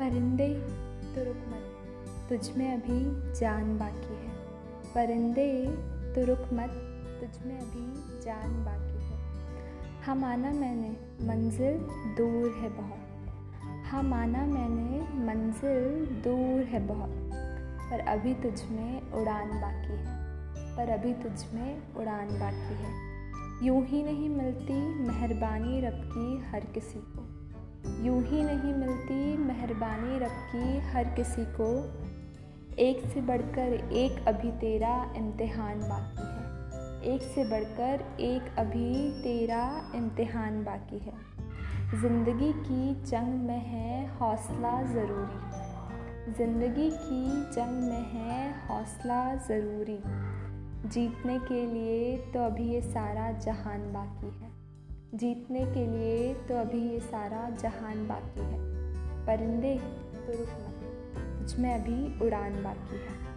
परिंदे तो रुक मत तुझ में अभी जान बाकी है। परिंदे तो रुक मत तुझ में अभी जान बाकी है। हाँ माना मैंने, मंजिल दूर है बहुत। हाँ माना मैंने, मंजिल दूर है बहुत। पर अभी तुझ में उड़ान बाकी है। पर अभी तुझ में उड़ान बाकी है। यूँ ही नहीं मिलती मेहरबानी रब की हर किसी को। यूँ ही नहीं मिलती मेहरबानी रखी हर किसी को। एक से बढ़कर एक अभी तेरा इम्तिहान बाकी है। एक से बढ़कर एक अभी तेरा इम्तिहान बाकी है। ज़िंदगी की जंग में है हौसला ज़रूरी। ज़िंदगी की जंग में है हौसला ज़रूरी। जीतने के लिए तो अभी ये सारा जहान बाकी है। जीतने के लिए तो अभी ये सारा जहान बाकी है। परिंदे तो रुक मत तुझ में अभी उड़ान बाकी है।